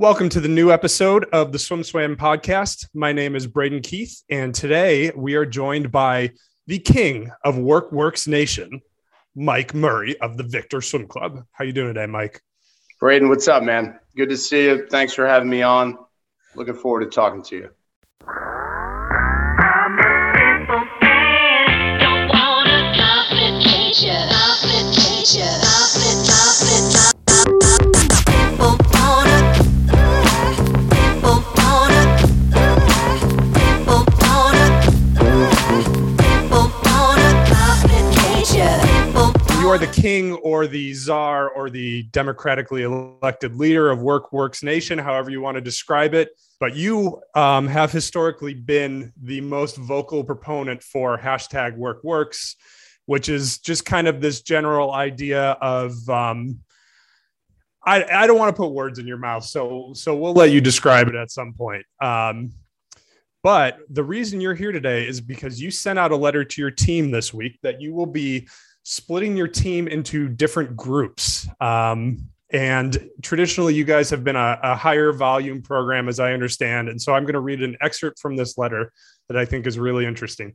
Welcome to the new episode of the Swim Swam podcast. My name is Braden Keith, and today we are joined by the king of Work Works Nation, Mike Murray of the Victor Swim Club. How you doing today, Mike? Braden, what's up, man? Good to see you. Thanks for having me on. Looking forward to talking to you. Are the king or the czar or the democratically elected leader of Work Works Nation, however you want to describe it. But you um, have historically been the most vocal proponent for hashtag Work Works, which is just kind of this general idea of. Um, I, I don't want to put words in your mouth, so so we'll let you describe it at some point. Um, but the reason you're here today is because you sent out a letter to your team this week that you will be splitting your team into different groups. Um, and traditionally, you guys have been a, a, higher volume program, as I understand. And so I'm going to read an excerpt from this letter that I think is really interesting.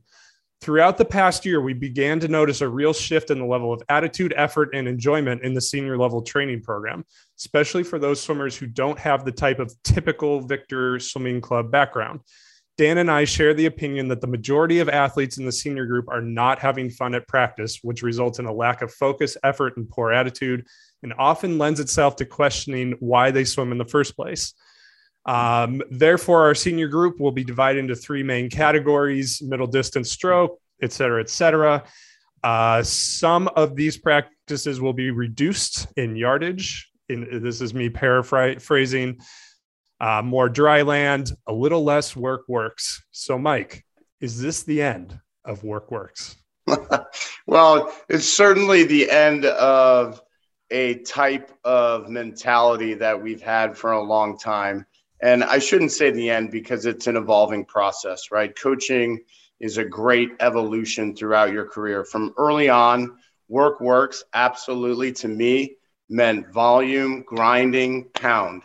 Throughout the past year, we began to notice a real shift in the level of attitude, effort, and enjoyment in the senior level training program, especially for those swimmers who don't have the type of typical Victor Swimming Club background. Dan and I share the opinion that the majority of athletes in the senior group are not having fun at practice, which results in a lack of focus, effort, and poor attitude, and often lends itself to questioning why they swim in the first place. Um, therefore, our senior group will be divided into three main categories middle distance stroke, et cetera, et cetera. Uh, some of these practices will be reduced in yardage. In, this is me paraphrasing uh, more dry land, a little less work works. So, Mike, is this the end of work works? well, it's certainly the end of a type of mentality that we've had for a long time. And I shouldn't say the end because it's an evolving process, right? Coaching is a great evolution throughout your career. From early on, work works absolutely to me meant volume, grinding, pound.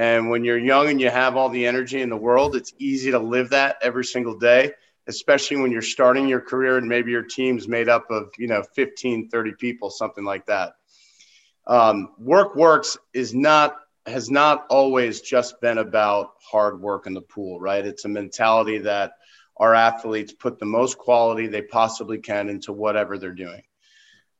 And when you're young and you have all the energy in the world, it's easy to live that every single day, especially when you're starting your career and maybe your team's made up of, you know, 15, 30 people, something like that. Um, work works is not, has not always just been about hard work in the pool, right? It's a mentality that our athletes put the most quality they possibly can into whatever they're doing.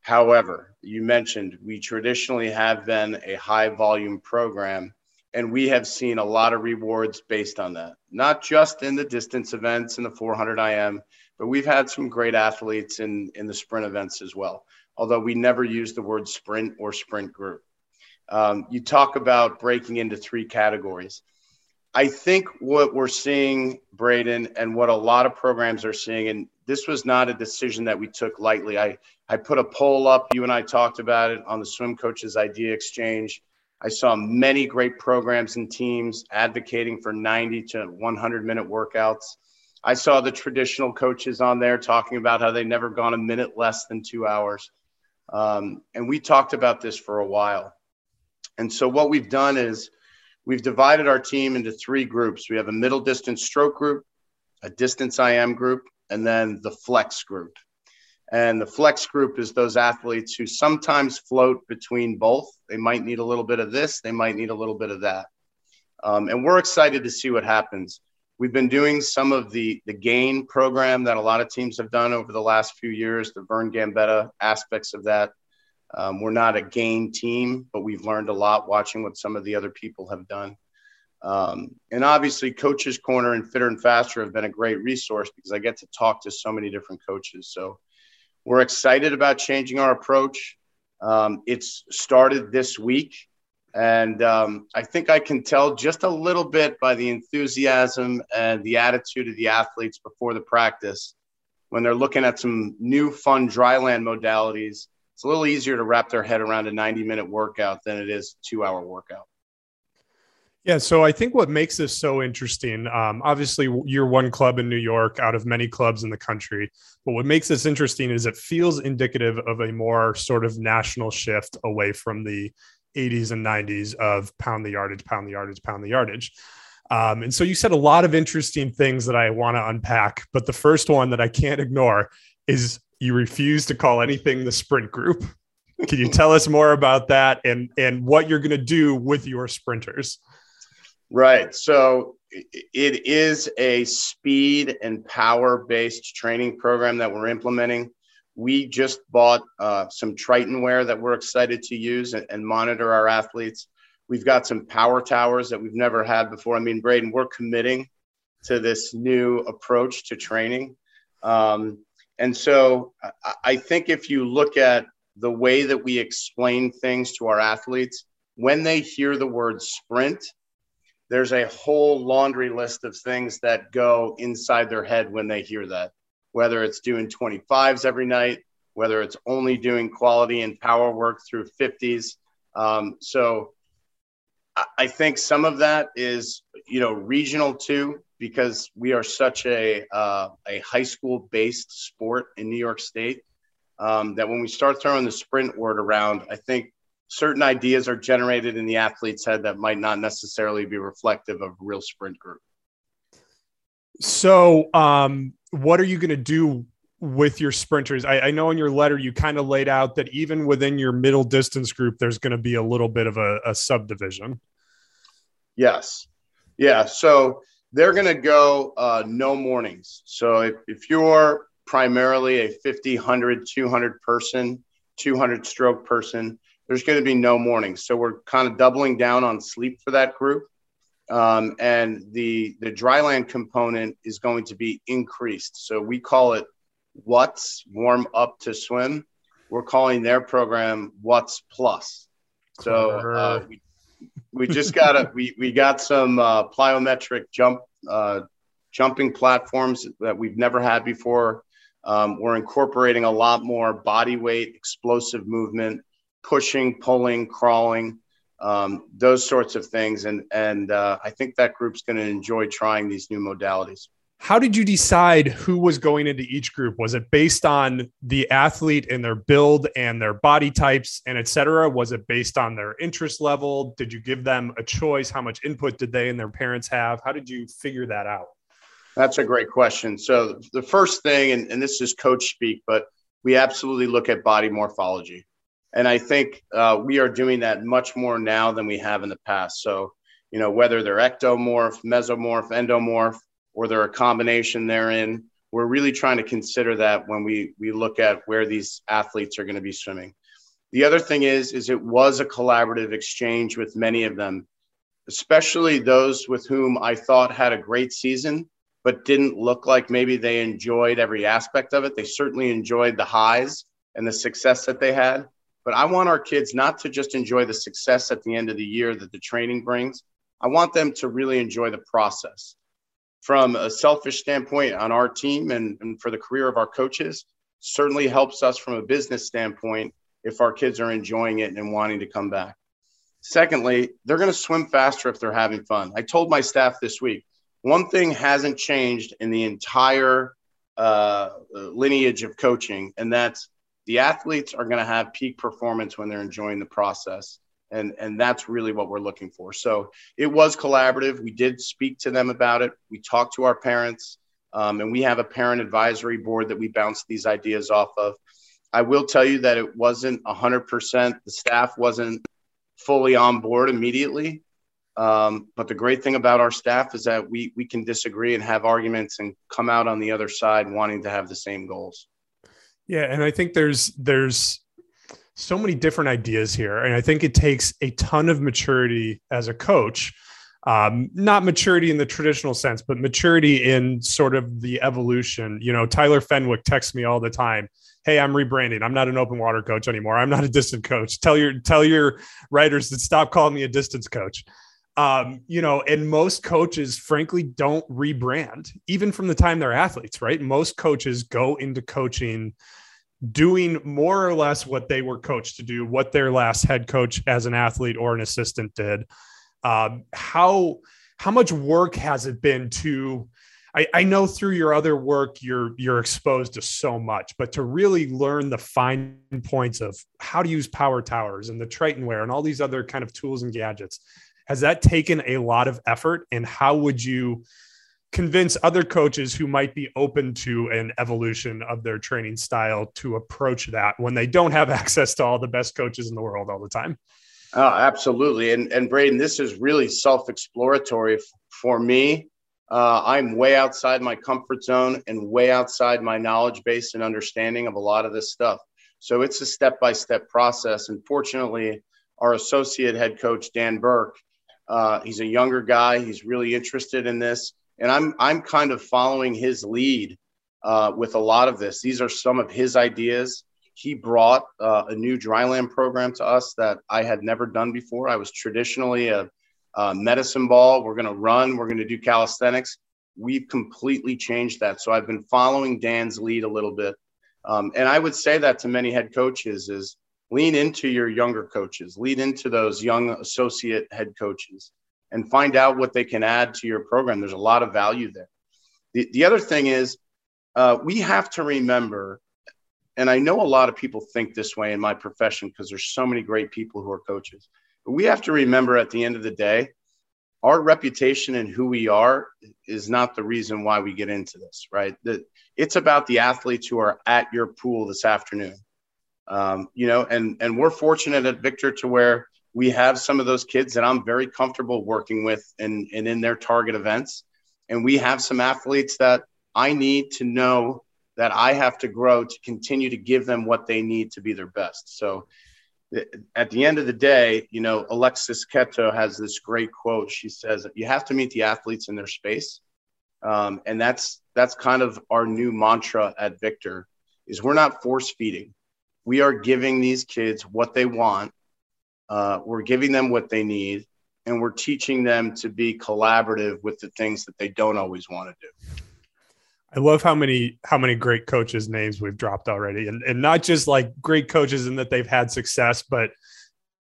However, you mentioned we traditionally have been a high volume program and we have seen a lot of rewards based on that, not just in the distance events in the 400 IM, but we've had some great athletes in, in the sprint events as well, although we never use the word sprint or sprint group. Um, you talk about breaking into three categories. I think what we're seeing, Braden, and what a lot of programs are seeing, and this was not a decision that we took lightly. I, I put a poll up, you and I talked about it on the Swim Coaches Idea Exchange I saw many great programs and teams advocating for 90 to 100 minute workouts. I saw the traditional coaches on there talking about how they've never gone a minute less than two hours. Um, and we talked about this for a while. And so what we've done is we've divided our team into three groups. We have a middle distance stroke group, a distance IM group, and then the flex group. And the flex group is those athletes who sometimes float between both. They might need a little bit of this, they might need a little bit of that. Um, and we're excited to see what happens. We've been doing some of the, the gain program that a lot of teams have done over the last few years, the Vern Gambetta aspects of that. Um, we're not a gain team, but we've learned a lot watching what some of the other people have done. Um, and obviously, Coaches Corner and Fitter and Faster have been a great resource because I get to talk to so many different coaches. So we're excited about changing our approach. Um, it's started this week. And um, I think I can tell just a little bit by the enthusiasm and the attitude of the athletes before the practice when they're looking at some new fun dryland modalities. It's a little easier to wrap their head around a 90 minute workout than it is a two hour workout. Yeah, so I think what makes this so interesting, um, obviously, you're one club in New York out of many clubs in the country. But what makes this interesting is it feels indicative of a more sort of national shift away from the 80s and 90s of pound the yardage, pound the yardage, pound the yardage. Um, and so you said a lot of interesting things that I want to unpack, but the first one that I can't ignore is you refuse to call anything the sprint group. Can you tell us more about that and and what you're going to do with your sprinters? Right. So it is a speed and power based training program that we're implementing. We just bought uh, some Triton wear that we're excited to use and, and monitor our athletes. We've got some power towers that we've never had before. I mean, Braden, we're committing to this new approach to training. Um, and so I, I think if you look at the way that we explain things to our athletes, when they hear the word sprint, there's a whole laundry list of things that go inside their head when they hear that, whether it's doing 25s every night, whether it's only doing quality and power work through 50s. Um, so I think some of that is, you know, regional too, because we are such a, uh, a high school based sport in New York State um, that when we start throwing the sprint word around, I think certain ideas are generated in the athlete's head that might not necessarily be reflective of real sprint group. So, um, what are you going to do with your sprinters? I, I, know in your letter you kind of laid out that even within your middle distance group, there's going to be a little bit of a, a subdivision. Yes. Yeah. So they're going to go uh, no mornings. So if, if you're primarily a 50, 100, 200 person, 200 stroke person, there's going to be no mornings. So we're kind of doubling down on sleep for that group. Um, and the the dryland component is going to be increased. So we call it What's warm up to swim. We're calling their program What's Plus. So uh, we, we just got a we we got some uh, plyometric jump uh, jumping platforms that we've never had before. Um, we're incorporating a lot more body weight, explosive movement pushing, pulling, crawling, um, those sorts of things. And and uh, I think that group's going to enjoy trying these new modalities. How did you decide who was going into each group? Was it based on the athlete and their build and their body types and et cetera? Was it based on their interest level? Did you give them a choice? How much input did they and their parents have? How did you figure that out? That's a great question. So the first thing, and, and this is coach speak, but we absolutely look at body morphology. And I think uh, we are doing that much more now than we have in the past. So, you know, whether they're ectomorph, mesomorph, endomorph, or they're a combination therein, we're really trying to consider that when we we look at where these athletes are going to be swimming. The other thing is, is it was a collaborative exchange with many of them, especially those with whom I thought had a great season, but didn't look like maybe they enjoyed every aspect of it. They certainly enjoyed the highs and the success that they had but I want our kids not to just enjoy the success at the end of the year that the training brings. I want them to really enjoy the process. From a selfish standpoint on our team and, and for the career of our coaches, certainly helps us from a business standpoint if our kids are enjoying it and wanting to come back. Secondly, they're going to swim faster if they're having fun. I told my staff this week one thing hasn't changed in the entire uh, lineage of coaching, and that's the athletes are going to have peak performance when they're enjoying the process and and that's really what we're looking for. So it was collaborative. We did speak to them about it. We talked to our parents um, and we have a parent advisory board that we bounce these ideas off of. I will tell you that it wasn't 100% the staff wasn't fully on board immediately um, but the great thing about our staff is that we we can disagree and have arguments and come out on the other side wanting to have the same goals yeah, and I think there's there's so many different ideas here, and I think it takes a ton of maturity as a coach. Um, not maturity in the traditional sense, but maturity in sort of the evolution. You know, Tyler Fenwick texts me all the time. Hey, I'm rebranding. I'm not an open water coach anymore. I'm not a distance coach. Tell your tell your writers to stop calling me a distance coach. Um, you know, and most coaches, frankly, don't rebrand, even from the time they're athletes, right? Most coaches go into coaching doing more or less what they were coached to do, what their last head coach as an athlete or an assistant did. Um, how how much work has it been to I, I know through your other work you're you're exposed to so much, but to really learn the fine points of how to use power towers and the Tritonware and all these other kind of tools and gadgets, has that taken a lot of effort? And how would you convince other coaches who might be open to an evolution of their training style to approach that when they don't have access to all the best coaches in the world all the time? Oh, absolutely. And and Braden, this is really self-exploratory for me uh, I'm way outside my comfort zone and way outside my knowledge base and understanding of a lot of this stuff. So it's a step by step process. And fortunately, our associate head coach, Dan Burke, uh, he's a younger guy. He's really interested in this. And I'm, I'm kind of following his lead uh, with a lot of this. These are some of his ideas. He brought uh, a new dryland program to us that I had never done before. I was traditionally a uh, medicine ball. We're going to run. We're going to do calisthenics. We've completely changed that. So I've been following Dan's lead a little bit. Um, and I would say that to many head coaches is lean into your younger coaches, lead into those young associate head coaches and find out what they can add to your program. There's a lot of value there. The, the other thing is uh, we have to remember, and I know a lot of people think this way in my profession because there's so many great people who are coaches but we have to remember at the end of the day, our reputation and who we are is not the reason why we get into this, right? That it's about the athletes who are at your pool this afternoon. Um, you know, and and we're fortunate at Victor to where we have some of those kids that I'm very comfortable working with and, and in their target events. And we have some athletes that I need to know that I have to grow to continue to give them what they need to be their best. So at the end of the day, you know, Alexis Keto has this great quote. She says, "You have to meet the athletes in their space," um, and that's that's kind of our new mantra at Victor. Is we're not force feeding. We are giving these kids what they want. Uh, we're giving them what they need, and we're teaching them to be collaborative with the things that they don't always want to do. I love how many how many great coaches names we've dropped already, and and not just like great coaches in that they've had success, but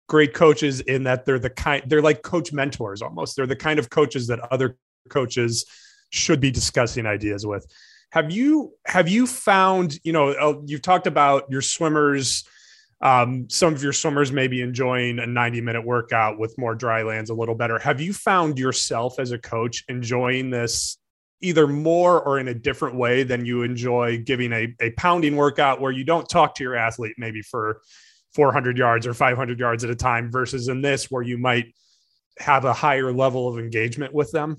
great coaches in that they're the kind they're like coach mentors almost. They're the kind of coaches that other coaches should be discussing ideas with. Have you have you found you know uh, you've talked about your swimmers. Um, some of your swimmers may be enjoying a 90 minute workout with more dry lands a little better. Have you found yourself as a coach enjoying this either more or in a different way than you enjoy giving a, a pounding workout where you don't talk to your athlete maybe for 400 yards or 500 yards at a time versus in this where you might have a higher level of engagement with them?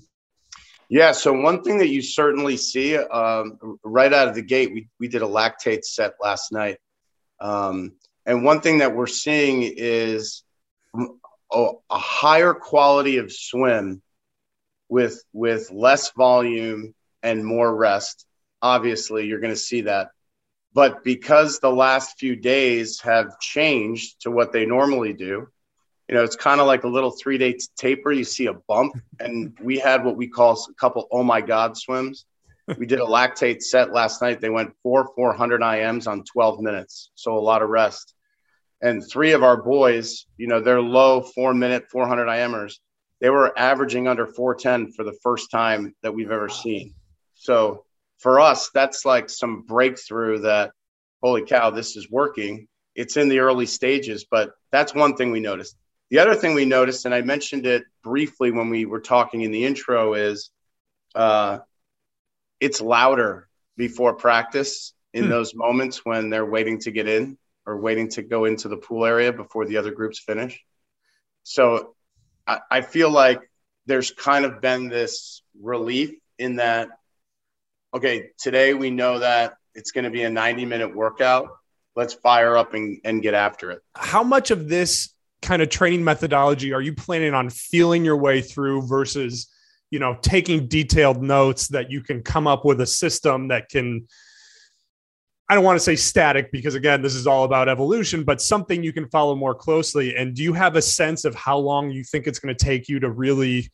Yeah. So one thing that you certainly see um, right out of the gate, we, we did a lactate set last night. Um, and one thing that we're seeing is a, a higher quality of swim with with less volume and more rest. Obviously you're going to see that. But because the last few days have changed to what they normally do you know it's kind of like a little three day taper. You see a bump and we had what we call a couple oh my god swims. We did a lactate set last night. They went four 400 ims on 12 minutes so a lot of rest and three of our boys you know they're low four minute 400 imers they were averaging under 410 for the first time that we've ever seen. So for us, that's like some breakthrough that, holy cow, this is working. It's in the early stages, but that's one thing we noticed. The other thing we noticed, and I mentioned it briefly when we were talking in the intro, is uh, it's louder before practice in hmm. those moments when they're waiting to get in or waiting to go into the pool area before the other groups finish. So I, I feel like there's kind of been this relief in that, okay, today we know that it's going to be a 90 minute workout. Let's fire up and, and get after it. How much of this kind of training methodology are you planning on feeling your way through versus, you know, taking detailed notes that you can come up with a system that can I don't want to say static because again, this is all about evolution, but something you can follow more closely. And do you have a sense of how long you think it's going to take you to really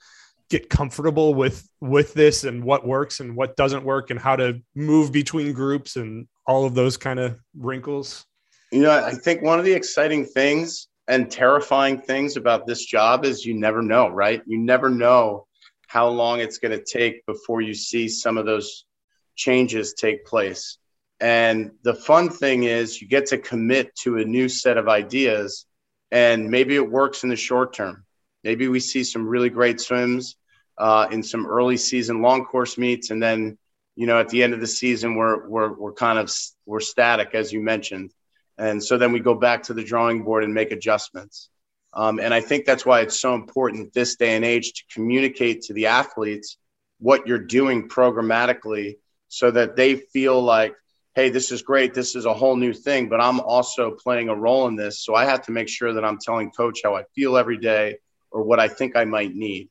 get comfortable with with this and what works and what doesn't work and how to move between groups and all of those kind of wrinkles? You know, I think one of the exciting things and terrifying things about this job is you never know, right? You never know how long it's going to take before you see some of those changes take place. And the fun thing is, you get to commit to a new set of ideas, and maybe it works in the short term. Maybe we see some really great swims uh, in some early season long course meets, and then you know at the end of the season we're we're we're kind of we're static as you mentioned, and so then we go back to the drawing board and make adjustments. Um, and I think that's why it's so important this day and age to communicate to the athletes what you're doing programmatically so that they feel like, hey, this is great. This is a whole new thing, but I'm also playing a role in this. So I have to make sure that I'm telling coach how I feel every day or what I think I might need.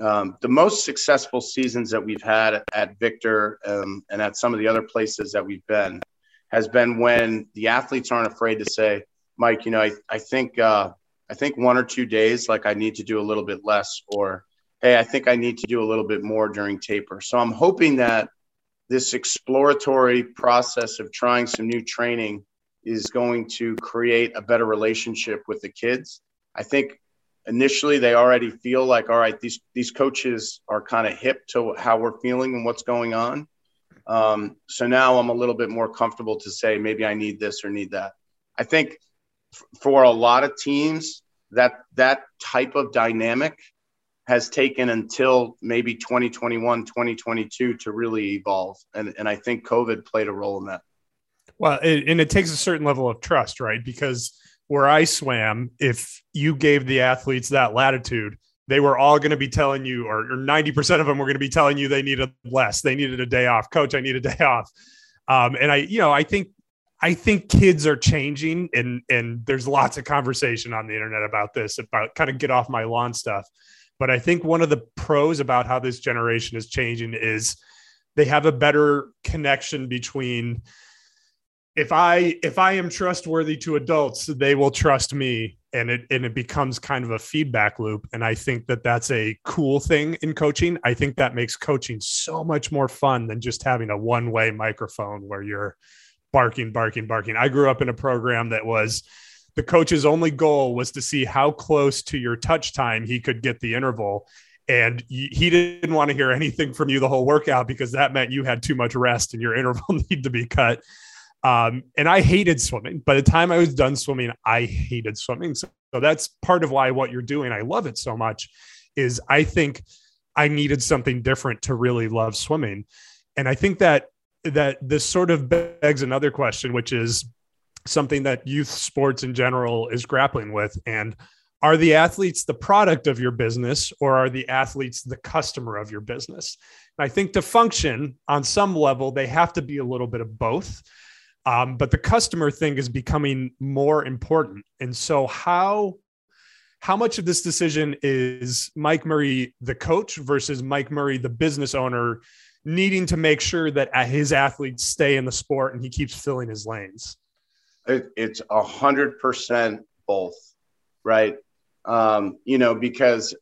Um, the most successful seasons that we've had at Victor um, and at some of the other places that we've been has been when the athletes aren't afraid to say, Mike, you know, I, I think uh, I think one or two days, like I need to do a little bit less, or hey, I think I need to do a little bit more during taper. So I'm hoping that this exploratory process of trying some new training is going to create a better relationship with the kids. I think initially they already feel like, all right, these these coaches are kind of hip to how we're feeling and what's going on. Um, so now I'm a little bit more comfortable to say maybe I need this or need that. I think for a lot of teams, that that type of dynamic has taken until maybe 2021, 2022 to really evolve. And, and I think COVID played a role in that. Well, it, and it takes a certain level of trust, right? Because where I swam, if you gave the athletes that latitude, they were all going to be telling you, or, or 90% of them were going to be telling you they needed less. They needed a day off. Coach, I need a day off. Um, and I, you know, I think I think kids are changing and and there's lots of conversation on the internet about this about kind of get off my lawn stuff. But I think one of the pros about how this generation is changing is they have a better connection between if I if I am trustworthy to adults, they will trust me and it and it becomes kind of a feedback loop and I think that that's a cool thing in coaching. I think that makes coaching so much more fun than just having a one-way microphone where you're barking, barking, barking. I grew up in a program that was the coach's only goal was to see how close to your touch time he could get the interval. And he didn't want to hear anything from you the whole workout because that meant you had too much rest and your interval needed to be cut. Um, and I hated swimming. By the time I was done swimming, I hated swimming. So, so that's part of why what you're doing, I love it so much, is I think I needed something different to really love swimming. And I think that that this sort of begs another question, which is something that youth sports in general is grappling with. And are the athletes the product of your business or are the athletes the customer of your business? And I think to function on some level, they have to be a little bit of both. Um, but the customer thing is becoming more important. And so, how how much of this decision is Mike Murray the coach versus Mike Murray the business owner needing to make sure that his athletes stay in the sport and he keeps filling his lanes? It, it's a hundred percent both, right? Um, you know, because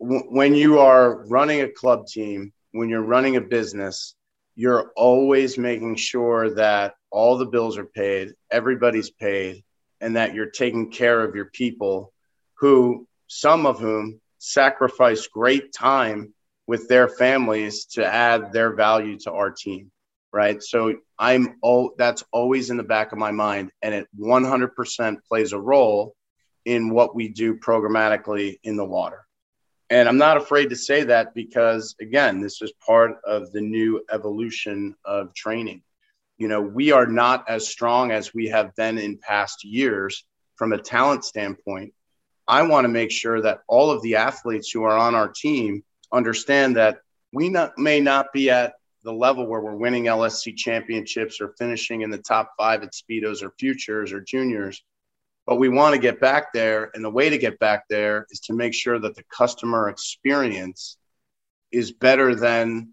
w- when you are running a club team, when you're running a business, you're always making sure that all the bills are paid, everybody's paid, and that you're taking care of your people who, some of whom sacrifice great time with their families to add their value to our team right? So i'm oh that's always in the back of my mind and it 100% plays a role in what we do programmatically in the water. And i'm not afraid to say that because again this is part of the new evolution of training. You know we are not as strong as we have been in past years from a talent standpoint. I want to make sure that all of the athletes who are on our team understand that we not, may not be at the level where we're winning LSC championships or finishing in the top five at Speedos or Futures or Juniors, but we want to get back there. And the way to get back there is to make sure that the customer experience is better than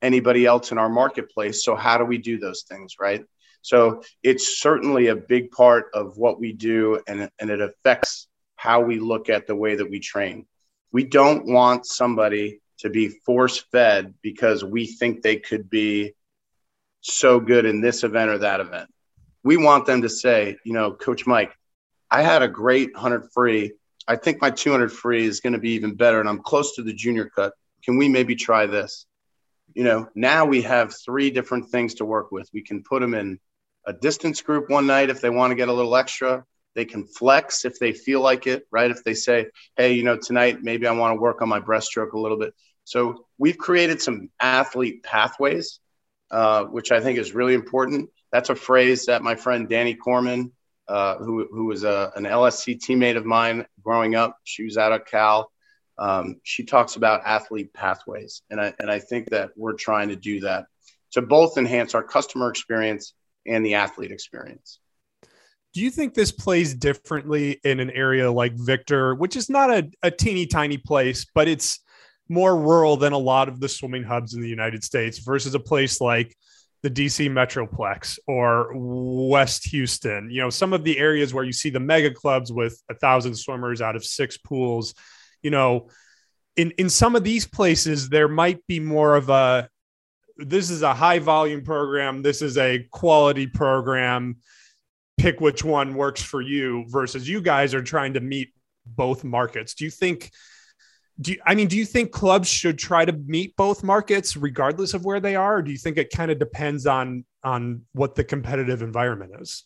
anybody else in our marketplace. So, how do we do those things, right? So, it's certainly a big part of what we do, and, and it affects how we look at the way that we train. We don't want somebody to be force fed because we think they could be so good in this event or that event. We want them to say, you know, Coach Mike, I had a great 100 free I think my 200 free is going to be even better, and I'm close to the junior cut. Can we maybe try this? You know, now we have three different things to work with. We can put them in a distance group one night if they want to get a little extra. They can flex if they feel like it, right? If they say, hey, you know, tonight maybe I want to work on my breaststroke a little bit. So we've created some athlete pathways, uh, which I think is really important. That's a phrase that my friend Danny Corman, uh, who, who was a, an LSC teammate of mine growing up, she was out of Cal. Um, she talks about athlete pathways. And I, and I think that we're trying to do that to both enhance our customer experience and the athlete experience. Do you think this plays differently in an area like Victor, which is not a, a teeny tiny place, but it's more rural than a lot of the swimming hubs in the United States versus a place like the DC Metroplex or West Houston? You know, some of the areas where you see the mega clubs with a thousand swimmers out of six pools, you know, in, in some of these places, there might be more of a this is a high volume program, this is a quality program pick which one works for you versus you guys are trying to meet both markets. Do you think do you, I mean do you think clubs should try to meet both markets regardless of where they are or do you think it kind of depends on on what the competitive environment is?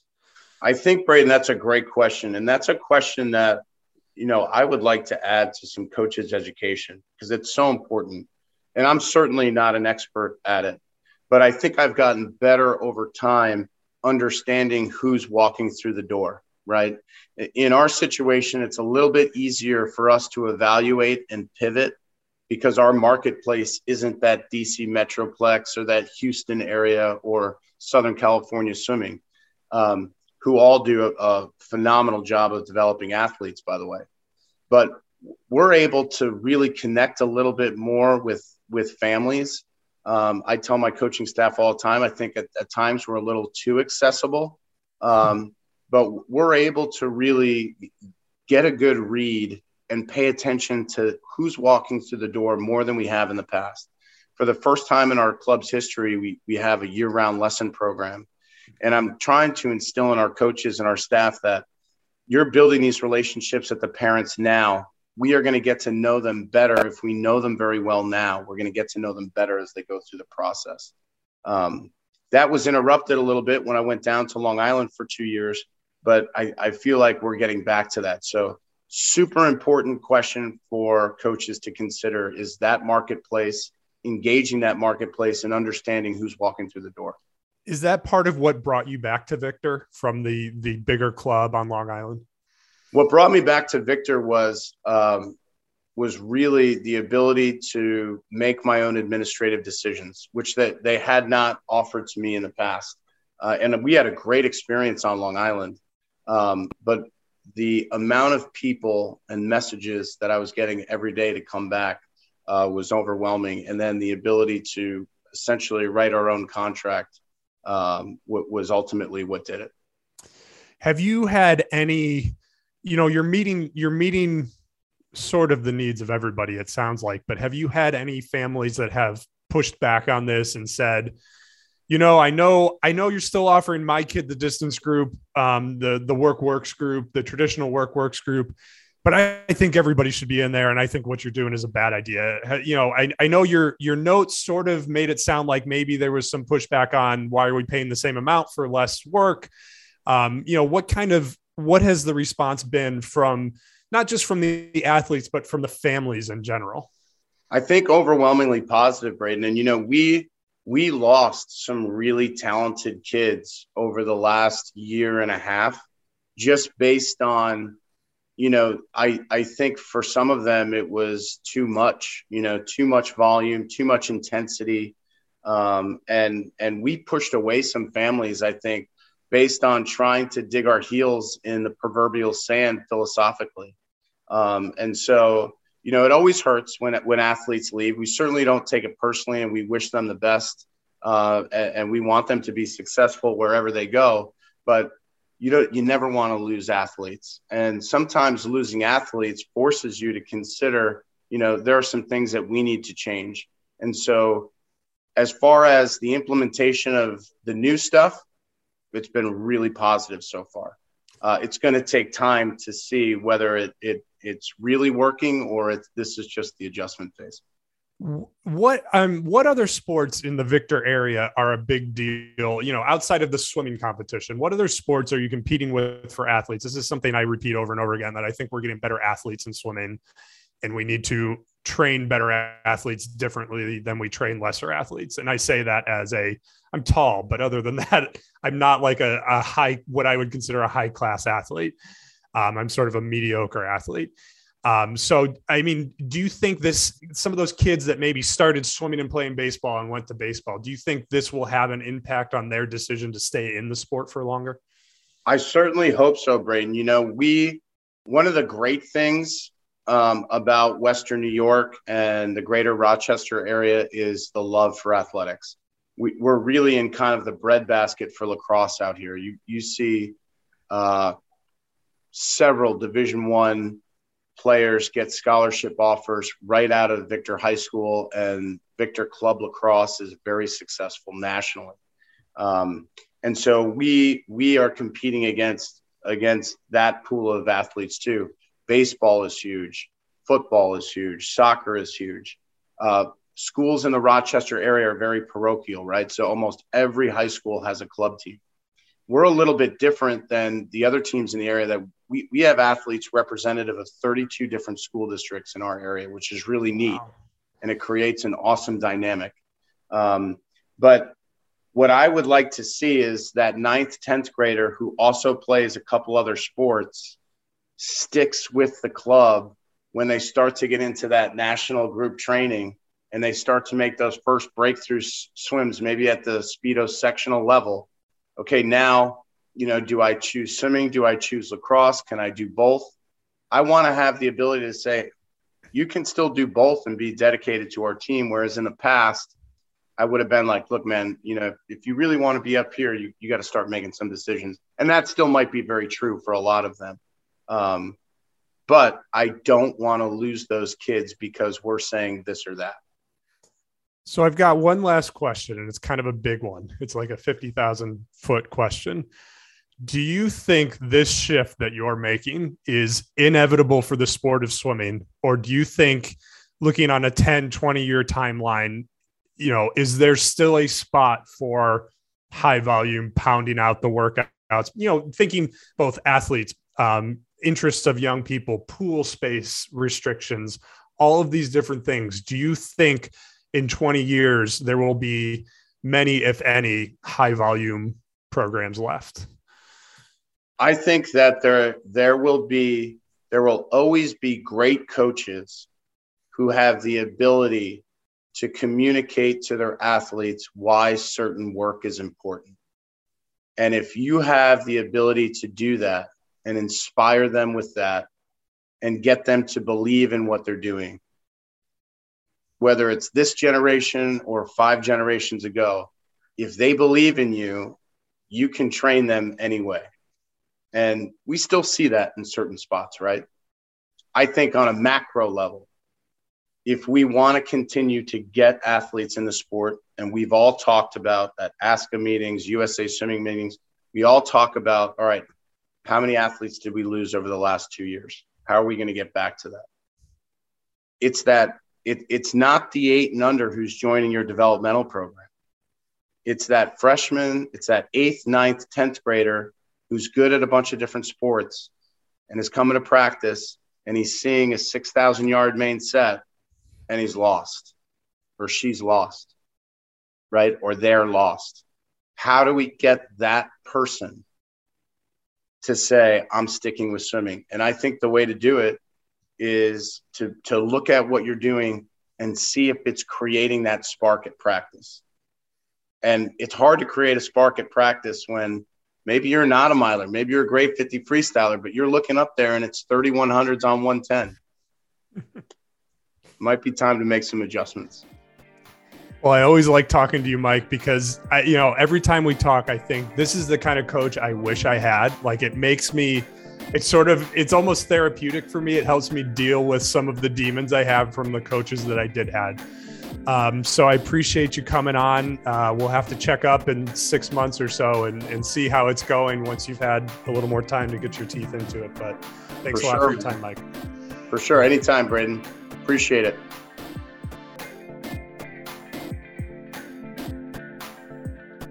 I think Braden that's a great question and that's a question that you know I would like to add to some coaches education because it's so important. And I'm certainly not an expert at it, but I think I've gotten better over time understanding who's walking through the door, right? In our situation, it's a little bit easier for us to evaluate and pivot because our marketplace isn't that DC Metroplex or that Houston area or Southern California swimming, um, who all do a, a phenomenal job of developing athletes, by the way. But we're able to really connect a little bit more with with families um, I tell my coaching staff all the time, I think at, at times we're a little too accessible, um, but we're able to really get a good read and pay attention to who's walking through the door more than we have in the past. For the first time in our club's history, we, we have a year round lesson program. And I'm trying to instill in our coaches and our staff that you're building these relationships with the parents now we are going to get to know them better if we know them very well now. We're going to get to know them better as they go through the process. Um, that was interrupted a little bit when I went down to Long Island for two years, but I, I feel like we're getting back to that. So, super important question for coaches to consider is that marketplace, engaging that marketplace, and understanding who's walking through the door. Is that part of what brought you back to Victor from the the bigger club on Long Island? what brought me back to Victor was um, was really the ability to make my own administrative decisions, which that they had not offered to me in the past. Uh, and we had a great experience on Long Island, um, but the amount of people and messages that I was getting every day to come back uh, was overwhelming. And then the ability to essentially write our own contract um, w- was ultimately what did it. Have you had any? you know, you're meeting you're meeting sort of the needs of everybody. It sounds like, but have you had any families that have pushed back on this and said, you know, I know, I know you're still offering my kid the distance group, um, the the work works group, the traditional work works group, but I, I, think everybody should be in there. And I think what you're doing is a bad idea. You know, I, I know your your notes sort of made it sound like maybe there was some pushback on why are we paying the same amount for less work. Um, you know, what kind of what has the response been from not just from the, the athletes, but from the families in general? I think overwhelmingly positive, Braden. And you know, we we lost some really talented kids over the last year and a half, just based on, you know, I I think for some of them it was too much, you know, too much volume, too much intensity, um, and and we pushed away some families. I think based on trying to dig our heels in the proverbial sand philosophically. Um, and so, you know, it always hurts when when athletes leave. We certainly don't take it personally, and we wish them the best, uh, and, and, we want them to be successful wherever they go. But you don't, you never want to lose athletes, and sometimes losing athletes forces you to consider, you know, there are some things that we need to change. And so, as far as the implementation of the new stuff, it's been really positive so far. Uh, it's going to take time to see whether it, it it's really working or it's this is just the adjustment phase. What um what other sports in the Victor area are a big deal? You know, outside of the swimming competition, what other sports are you competing with for athletes? This is something I repeat over and over again that I think we're getting better athletes in swimming, and we need to train better athletes differently than we train lesser athletes. And I say that as a I'm tall, but other than that, I'm not like a, a high what I would consider a high class athlete. Um, I'm sort of a mediocre athlete. Um, so, I mean, do you think this, some of those kids that maybe started swimming and playing baseball and went to baseball, do you think this will have an impact on their decision to stay in the sport for longer? I certainly hope so, Braden. You know, we, one of the great things um, about Western New York and the greater Rochester area is the love for athletics. We, are really in kind of the breadbasket for lacrosse out here. You, you see uh, several Division One players get scholarship offers right out of Victor High School, and Victor Club Lacrosse is very successful nationally. Um, and so we we are competing against against that pool of athletes too. Baseball is huge, football is huge, soccer is huge. Uh, schools in the Rochester area are very parochial, right? So almost every high school has a club team. We're a little bit different than the other teams in the area that we, we have athletes representative of 32 different school districts in our area, which is really neat. Wow. And it creates an awesome dynamic. Um, but what I would like to see is that ninth, 10th grader who also plays a couple other sports sticks with the club when they start to get into that national group training and they start to make those first breakthrough swims, maybe at the Speedo sectional level. Okay, now you know, do I choose swimming? Do I choose lacrosse? Can I do both? I want to have the ability to say, you can still do both and be dedicated to our team. Whereas in the past, I would have been like, look, man, you know, if you really want to be up here, you, you got to start making some decisions. And that still might be very true for a lot of them. Um, but I don't want to lose those kids because we're saying this or that. So I've got one last question, and it's kind of a big one. It's like a 50,000 foot question do you think this shift that you're making is inevitable for the sport of swimming or do you think looking on a 10 20 year timeline you know is there still a spot for high volume pounding out the workouts you know thinking both athletes um, interests of young people pool space restrictions all of these different things do you think in 20 years there will be many if any high volume programs left I think that there there will be there will always be great coaches who have the ability to communicate to their athletes why certain work is important. And if you have the ability to do that and inspire them with that and get them to believe in what they're doing, whether it's this generation or five generations ago, if they believe in you, you can train them anyway. And we still see that in certain spots, right? I think on a macro level, if we want to continue to get athletes in the sport, and we've all talked about at ASCA meetings, USA swimming meetings, we all talk about, all right, how many athletes did we lose over the last two years? How are we going to get back to that? It's that it, it's not the eight and under who's joining your developmental program. It's that freshman, it's that eighth, ninth, 10th grader who's good at a bunch of different sports and is coming to practice and he's seeing a 6,000 yard main set and he's lost or she's lost, right? Or they're lost. How do we get that person to say, I'm sticking with swimming? And I think the way to do it is to, to look at what you're doing and see if it's creating that spark at practice. And it's hard to create a spark at practice when Maybe you're not a miler. Maybe you're a great 50 freestyler, but you're looking up there and it's 3100s on 110. Might be time to make some adjustments. Well, I always like talking to you, Mike, because I, you know, every time we talk, I think this is the kind of coach I wish I had. Like it makes me, it's sort of, it's almost therapeutic for me. It helps me deal with some of the demons I have from the coaches that I did had. Um, so I appreciate you coming on. Uh, we'll have to check up in six months or so and, and see how it's going once you've had a little more time to get your teeth into it. But thanks for a lot sure. for your time, Mike. For sure. Anytime, Braden. Appreciate it.